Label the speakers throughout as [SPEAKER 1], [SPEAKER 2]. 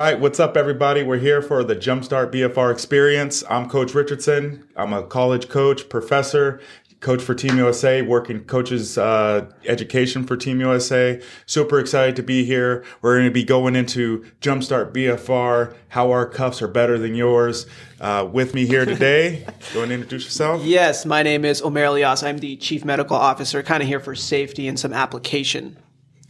[SPEAKER 1] All right, what's up, everybody? We're here for the Jumpstart BFR experience. I'm Coach Richardson. I'm a college coach, professor, coach for Team USA, working coaches uh, education for Team USA. Super excited to be here. We're going to be going into Jumpstart BFR, how our cuffs are better than yours. Uh, with me here today, go and introduce yourself.
[SPEAKER 2] Yes, my name is Omair Elias. I'm the Chief Medical Officer, kind of here for safety and some application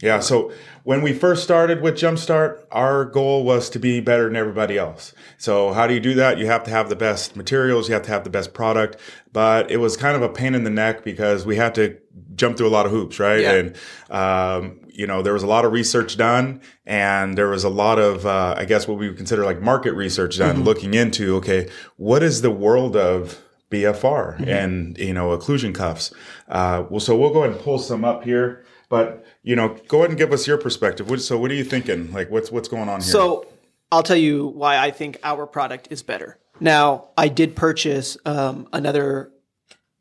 [SPEAKER 1] yeah. So when we first started with Jumpstart, our goal was to be better than everybody else. So how do you do that? You have to have the best materials. You have to have the best product. But it was kind of a pain in the neck because we had to jump through a lot of hoops, right? Yeah. And, um, you know, there was a lot of research done and there was a lot of, uh, I guess what we would consider like market research done mm-hmm. looking into, okay, what is the world of BFR mm-hmm. and, you know, occlusion cuffs? Uh, well, so we'll go ahead and pull some up here. But you know, go ahead and give us your perspective. So, what are you thinking? Like, what's what's going on here?
[SPEAKER 2] So, I'll tell you why I think our product is better. Now, I did purchase um, another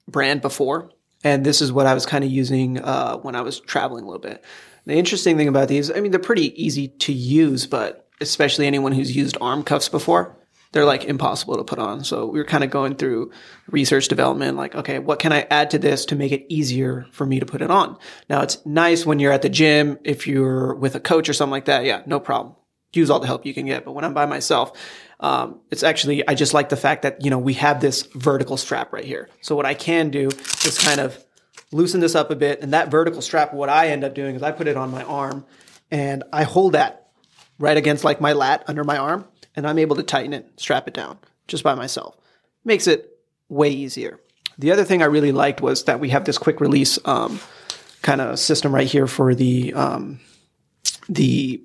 [SPEAKER 2] brand before, and this is what I was kind of using uh, when I was traveling a little bit. The interesting thing about these, I mean, they're pretty easy to use, but especially anyone who's used arm cuffs before, they're like impossible to put on. So we were kind of going through research development, like, okay, what can I add to this to make it easier for me to put it on? Now it's nice when you're at the gym, if you're with a coach or something like that. Yeah, no problem. Use all the help you can get. But when I'm by myself, um, it's actually, I just like the fact that, you know, we have this vertical strap right here. So what I can do is kind of loosen this up a bit. And that vertical strap, what I end up doing is I put it on my arm and I hold that right against like my lat under my arm and I'm able to tighten it, strap it down just by myself. Makes it way easier. The other thing I really liked was that we have this quick release um, kind of system right here for the um, the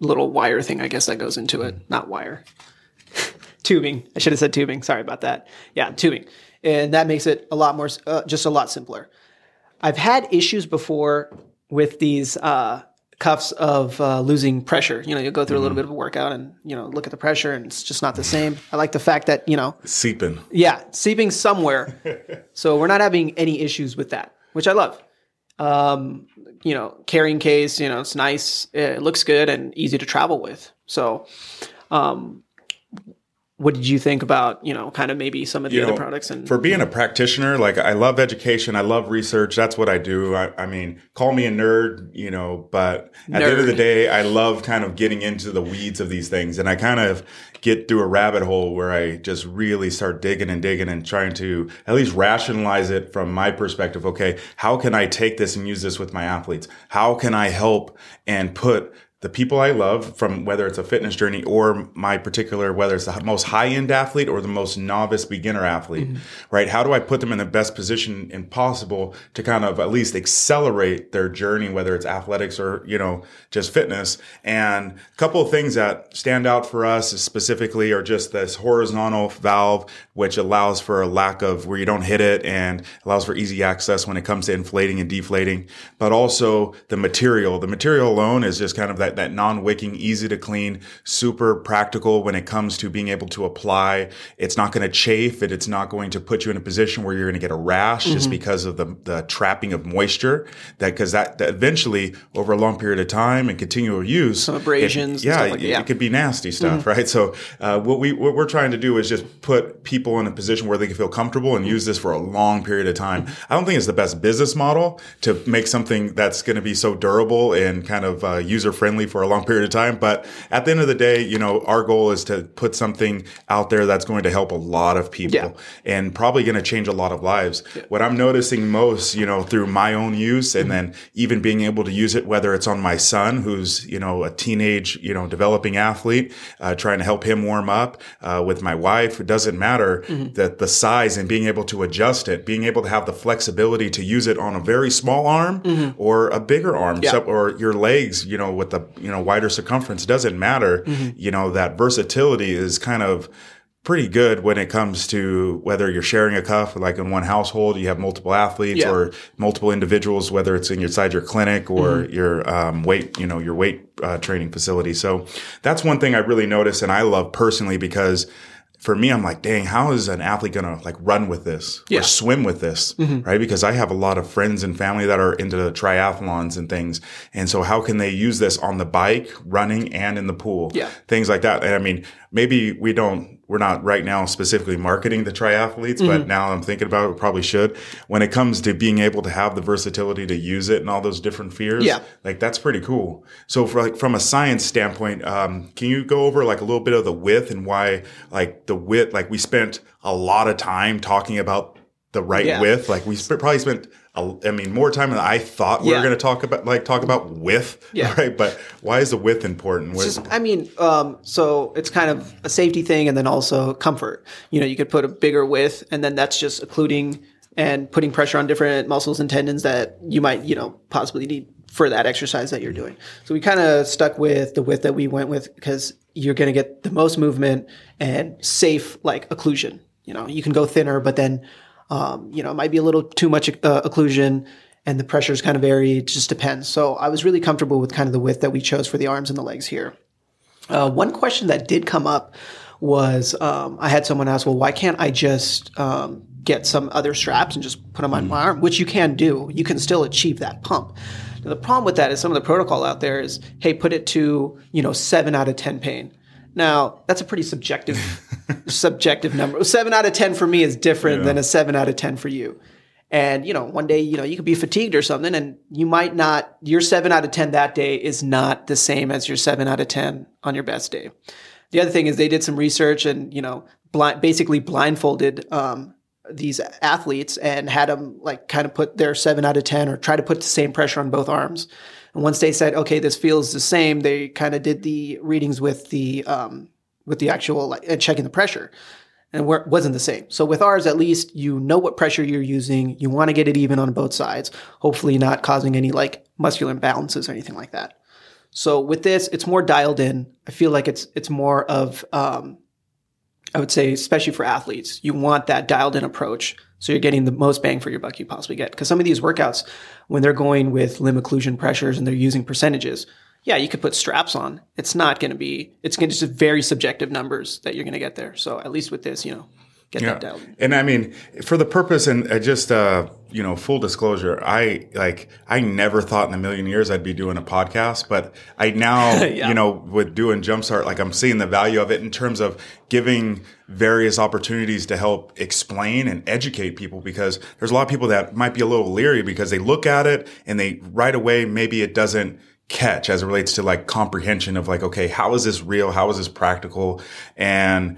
[SPEAKER 2] little wire thing, I guess that goes into it. Not wire, tubing. I should have said tubing. Sorry about that. Yeah, tubing, and that makes it a lot more, uh, just a lot simpler. I've had issues before with these uh, cuffs of uh, losing pressure. You know, you go through mm-hmm. a little mm-hmm. bit of a workout and, you know, look at the pressure and it's just not the same. I like the fact that, you know,
[SPEAKER 1] seeping.
[SPEAKER 2] Yeah, seeping somewhere. so we're not having any issues with that, which I love. Um, you know, carrying case, you know, it's nice. It looks good and easy to travel with. So, um, what did you think about you know kind of maybe some of the you other know, products and
[SPEAKER 1] for being a practitioner like i love education i love research that's what i do. I, I mean call me a nerd you know but at the end of the day i love kind of getting into the weeds of these things and i kind of get through a rabbit hole where i just really start digging and digging and trying to at least rationalize it from my perspective. Okay how can i take this and use this with my athletes? How can i help and put the people I love from whether it's a fitness journey or my particular, whether it's the most high end athlete or the most novice beginner athlete, mm-hmm. right? How do I put them in the best position and possible to kind of at least accelerate their journey, whether it's athletics or, you know, just fitness? And a couple of things that stand out for us specifically are just this horizontal valve, which allows for a lack of where you don't hit it and allows for easy access when it comes to inflating and deflating, but also the material. The material alone is just kind of that that, that non-wicking, easy to clean, super practical when it comes to being able to apply. It's not going to chafe it. It's not going to put you in a position where you're going to get a rash mm-hmm. just because of the, the trapping of moisture that, cause that, that, eventually over a long period of time and continual use.
[SPEAKER 2] Some abrasions.
[SPEAKER 1] It, yeah, like, yeah, it, could be nasty stuff, mm-hmm. right? So, uh, what we, what we're trying to do is just put people in a position where they can feel comfortable and use this for a long period of time. I don't think it's the best business model to make something that's going to be so durable and kind of uh, user friendly for a long period of time. But at the end of the day, you know, our goal is to put something out there that's going to help a lot of people yeah. and probably going to change a lot of lives. Yeah. What I'm noticing most, you know, through my own use and mm-hmm. then even being able to use it, whether it's on my son, who's, you know, a teenage, you know, developing athlete, uh, trying to help him warm up, uh, with my wife, it doesn't matter mm-hmm. that the size and being able to adjust it, being able to have the flexibility to use it on a very small arm mm-hmm. or a bigger arm, yeah. so, or your legs, you know, with the you know wider circumference doesn't matter mm-hmm. you know that versatility is kind of pretty good when it comes to whether you're sharing a cuff like in one household you have multiple athletes yeah. or multiple individuals whether it's in your, inside your clinic or mm-hmm. your um, weight you know your weight uh, training facility so that's one thing i really notice and i love personally because for me, I'm like, dang, how is an athlete gonna like run with this
[SPEAKER 2] Yeah.
[SPEAKER 1] or swim with this,
[SPEAKER 2] Mm-hmm.
[SPEAKER 1] right? Because I have a lot of friends and family that are into the triathlons and things, and so how can they use this on the bike, running, and in the pool?
[SPEAKER 2] Yeah.
[SPEAKER 1] things like that. And I mean, maybe we don't, we're not right now specifically marketing the triathletes, but
[SPEAKER 2] Mm-hmm.
[SPEAKER 1] now I'm thinking about it, we probably should. When it comes to being able to have the versatility to use it and all those different fears,
[SPEAKER 2] Yeah.
[SPEAKER 1] like that's pretty cool. So, for like from a science standpoint, um, can you go over like a little bit of the width and why, like the width? Like we spent a lot of time talking about the right
[SPEAKER 2] Yeah.
[SPEAKER 1] width. Like we sp- probably spent, a, I mean, more time than I thought we
[SPEAKER 2] Yeah.
[SPEAKER 1] were going to talk about. Like talk about width,
[SPEAKER 2] Yeah.
[SPEAKER 1] right? But why is the width important? What-
[SPEAKER 2] Just, I mean, um, so it's kind of a safety thing and then also comfort. You know, you could put a bigger width and then that's just occluding and putting pressure on different muscles and tendons that you might, you know, possibly need for that exercise that you're doing. So we kind of stuck with the width that we went with because you're going to get the most movement and safe like occlusion. You know, you can go thinner, but then, um, you know, it might be a little too much uh, occlusion and the pressures kind of vary. It just depends. So I was really comfortable with kind of the width that we chose for the arms and the legs here. Uh, one question that did come up was um, I had someone ask, well, why can't I just um, get some other straps and just put them on my arm? Which you can do. You can still achieve that pump. Now, the problem with that is some of the protocol out there is, hey, put it to you know seven out of ten pain. Now that's a pretty subjective subjective number. Seven out of ten for me is different than a seven out of ten for you. And you know, one day, you know, you could be fatigued or something, and you might not. Your seven out of ten that day is not the same as your seven out of ten on your best day. The other thing is they did some research and you know, blind, basically blindfolded um, these athletes and had them like kind of put their seven out of ten or try to put the same pressure on both arms. And once they said, okay, this feels the same, they kind of did the readings with the um, with the actual like and checking the pressure and it wasn't the same. So with ours, at least you know what pressure you're using. You want to get it even on both sides, hopefully not causing any like muscular imbalances or anything like that. So with this, it's more dialed in. I feel like it's it's more of um, I would say, especially for athletes, you want that dialed in approach. So you're getting the most bang for your buck you possibly get. Because some of these workouts, when they're going with limb occlusion pressures and they're using percentages, yeah, you could put straps on. It's not going to be, it's going to just very subjective numbers that you're going to get there. So at least with this, you know, get that dialed.
[SPEAKER 1] And I mean, for the purpose and uh, just uh, you know, full disclosure, I like I never thought in a million years I'd be doing a podcast, but I now,
[SPEAKER 2] Yeah.
[SPEAKER 1] you know, with doing Jumpstart, like I'm seeing the value of it in terms of giving various opportunities to help explain and educate people because there's a lot of people that might be a little leery because they look at it and they right away maybe it doesn't catch as it relates to like comprehension of like okay how is this real how is this practical and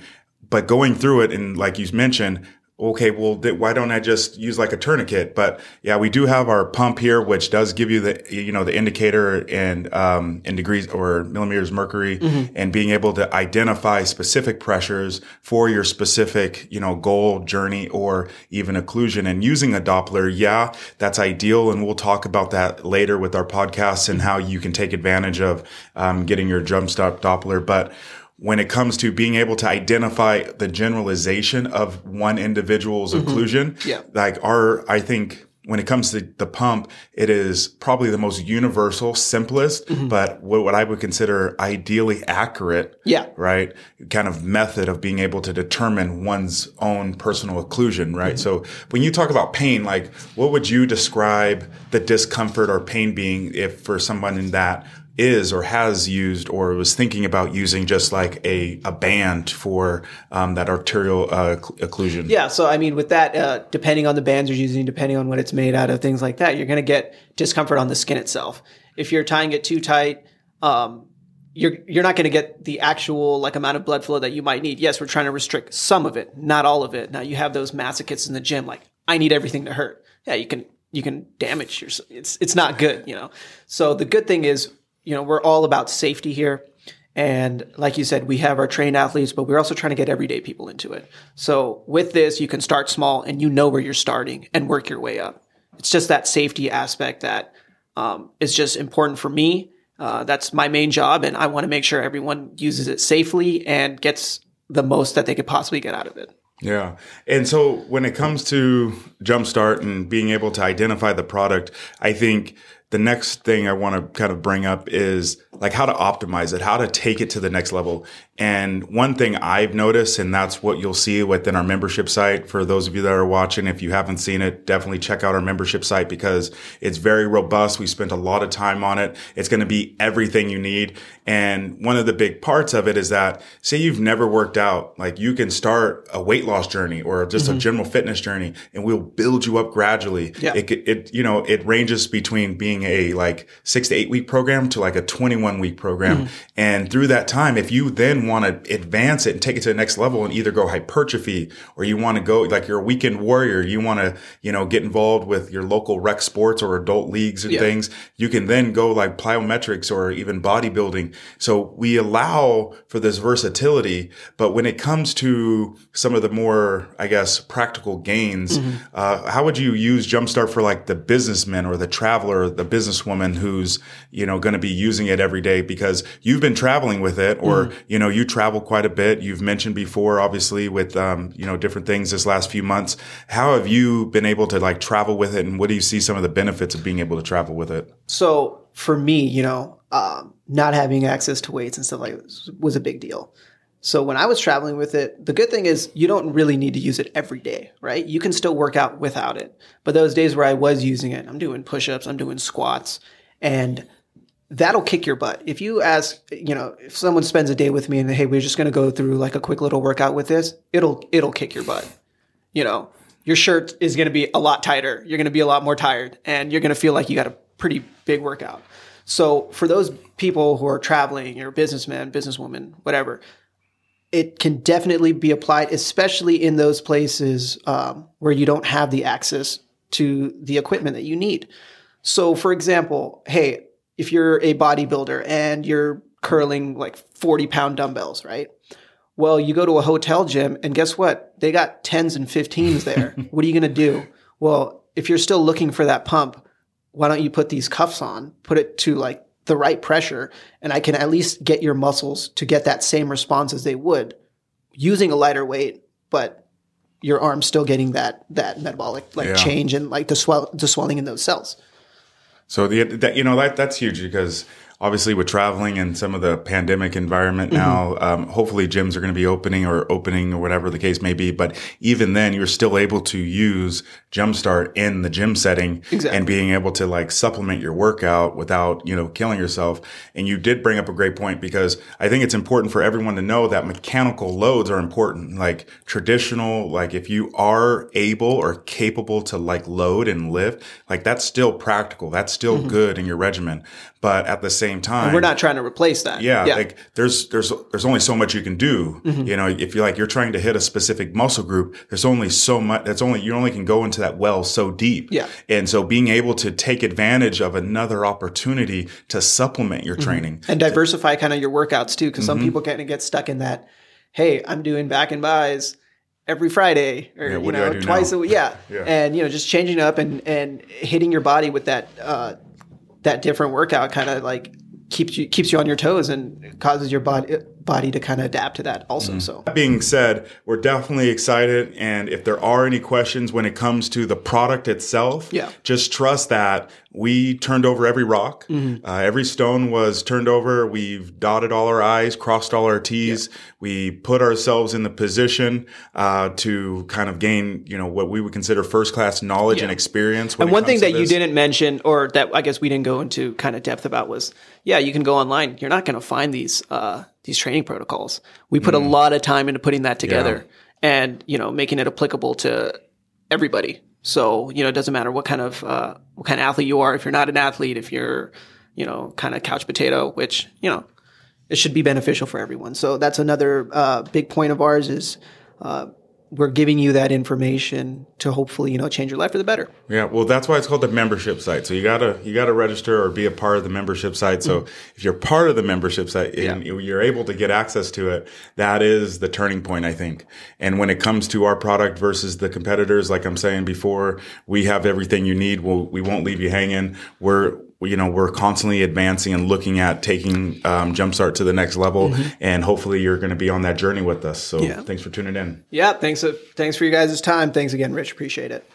[SPEAKER 1] but going through it and like you mentioned okay well th- why don't i just use like a tourniquet? But yeah we do have our pump here which does give you the you know the indicator and um in degrees or millimeters mercury and being able to identify specific pressures for your specific you know goal journey or even occlusion. And using a doppler yeah that's ideal. And we'll talk about that later with our podcasts and how you can take advantage of um, getting your Jumpstart doppler. But when it comes to being able to identify the generalization of one individual's mm-hmm. occlusion,
[SPEAKER 2] Yeah.
[SPEAKER 1] like our, I think when it comes to the pump, it is probably the most universal, simplest, mm-hmm. but what, what I would consider ideally accurate,
[SPEAKER 2] Yeah.
[SPEAKER 1] right? Kind of method of being able to determine one's own personal occlusion, right? Mm-hmm. So when you talk about pain, like what would you describe the discomfort or pain being if for someone in that is or has used or was thinking about using just like a, a band for um, that arterial uh, occlusion.
[SPEAKER 2] Yeah, so I mean, with that, uh, depending on the bands you're using, depending on what it's made out of, things like that, you're going to get discomfort on the skin itself. If you're tying it too tight, um, you're you're not going to get the actual like amount of blood flow that you might need. Yes, we're trying to restrict some of it, not all of it. Now you have those masochists in the gym, like I need everything to hurt. Yeah, you can you can damage yourself. It's it's not good, you know. So the good thing is, you know, we're all about safety here. And like you said, we have our trained athletes, but we're also trying to get everyday people into it. So with this, you can start small and you know where you're starting and work your way up. It's just that safety aspect that um, is just important for me. Uh, that's my main job, and I want to make sure everyone uses it safely and gets the most that they could possibly get out of it.
[SPEAKER 1] Yeah. And so when it comes to Jumpstart and being able to identify the product, I think the next thing I want to kind of bring up is like how to optimize it, how to take it to the next level. And one thing I've noticed, and that's what you'll see within our membership site. For those of you that are watching, if you haven't seen it, definitely check out our membership site because it's very robust. We spent a lot of time on it. It's going to be everything you need. And one of the big parts of it is that say you've never worked out, like you can start a weight loss journey or just mm-hmm. a general fitness journey and we'll build you up gradually. Yeah. It, it, you know, it ranges between being a like six to eight week program to like a 21 week program. Mm-hmm. And through that time, if you then want to advance it and take it to the next level and either go hypertrophy or you want to go like you're a weekend warrior, you want to, you know, get involved with your local rec sports or adult leagues and yeah. things, you can then go like plyometrics or even bodybuilding. So we allow for this versatility, but when it comes to some of the more, I guess, practical gains, mm-hmm. uh, how would you use Jumpstart for like the businessman or the traveler, the businesswoman who's, you know, going to be using it every day because you've been traveling with it or, mm-hmm. you know, you travel quite a bit. You've mentioned before, obviously, with, um, you know, different things this last few months. How have you been able to like travel with it? And what do you see some of the benefits of being able to travel with it?
[SPEAKER 2] So for me, you know, um, not having access to weights and stuff like was a big deal. So when I was traveling with it, the good thing is you don't really need to use it every day, right? You can still work out without it. But those days where I was using it, I'm doing push-ups, I'm doing squats, and that'll kick your butt. If you ask, you know, if someone spends a day with me and hey, we're just going to go through like a quick little workout with this, it'll it'll kick your butt. You know, your shirt is going to be a lot tighter. You're going to be a lot more tired and you're going to feel like you got a pretty big workout. So for those people who are traveling, you're a businessman, businesswoman, whatever, it can definitely be applied, especially in those places um, where you don't have the access to the equipment that you need. So, for example, hey, if you're a bodybuilder and you're curling like 40 pound dumbbells, right? Well, you go to a hotel gym and guess what? They got 10s and 15s there. what are you going to do? Well, if you're still looking for that pump, why don't you put these cuffs on, put it to like the right pressure, and I can at least get your muscles to get that same response as they would using a lighter weight, but your arm's still getting that that metabolic like yeah. change and like the swell the swelling in those cells.
[SPEAKER 1] So the that you know that that's huge because obviously with traveling and some of the pandemic environment now, mm-hmm. um, hopefully gyms are going to be opening or opening or whatever the case may be. But even then, you're still able to use Jumpstart in the gym setting exactly. and being able to like supplement your workout without, you know, killing yourself. And you did bring up a great point because I think it's important for everyone to know that mechanical loads are important. Like traditional, like if you are able or capable to like load and lift, like that's still practical. That's still mm-hmm. good in your regimen. But at the same time,
[SPEAKER 2] and we're not trying to replace that.
[SPEAKER 1] Yeah, yeah, like there's there's there's only so much you can do. Mm-hmm. You know, if you're like you're trying to hit a specific muscle group, there's only so much. That's only you only can go into that well so deep.
[SPEAKER 2] Yeah,
[SPEAKER 1] and so being able to take advantage of another opportunity to supplement your mm-hmm. training
[SPEAKER 2] and diversify kind of your workouts too, because some mm-hmm. people kind of get stuck in that. Hey, I'm doing back and bis every Friday or yeah, you know twice now? a week. Yeah. yeah. And you know just changing up and and hitting your body with that uh, that different workout kind of like keeps you keeps you on your toes and causes your body body to kind of adapt to that also. Mm. So
[SPEAKER 1] that being said, we're definitely excited and if there are any questions when it comes to the product itself,
[SPEAKER 2] yeah.
[SPEAKER 1] just trust that we turned over every rock. Mm-hmm. Uh, every stone was turned over. We've dotted all our I's, crossed all our T's. Yeah. We put ourselves in the position uh, to kind of gain, you know, what we would consider first class knowledge yeah. and experience.
[SPEAKER 2] And one thing that you didn't mention, or that I guess we didn't go into kind of depth about, was yeah, you can go online. You're not going to find these uh, these training protocols. We put mm. a lot of time into putting that together, yeah. and you know, making it applicable to everybody. So, you know, it doesn't matter what kind of, uh, what kind of athlete you are. If you're not an athlete, if you're, you know, kind of couch potato, which, you know, it should be beneficial for everyone. So that's another, uh, big point of ours is, uh, we're giving you that information to hopefully you know change your life for the better.
[SPEAKER 1] Yeah well that's why it's called the membership site. So you gotta you gotta register or be a part of the membership site. So mm-hmm. if you're part of the membership site and yeah. you're able to get access to it that is the turning point i think. And when it comes to our product versus the competitors like i'm saying before we have everything you need. We'll, we won't leave you hanging. We're you know we're constantly advancing and looking at taking um, jumpstart to the next level mm-hmm. and hopefully you're going to be on that journey with us. So yeah. thanks for tuning in.
[SPEAKER 2] Yeah thanks uh, thanks for you guys' time. Thanks again rich. Appreciate it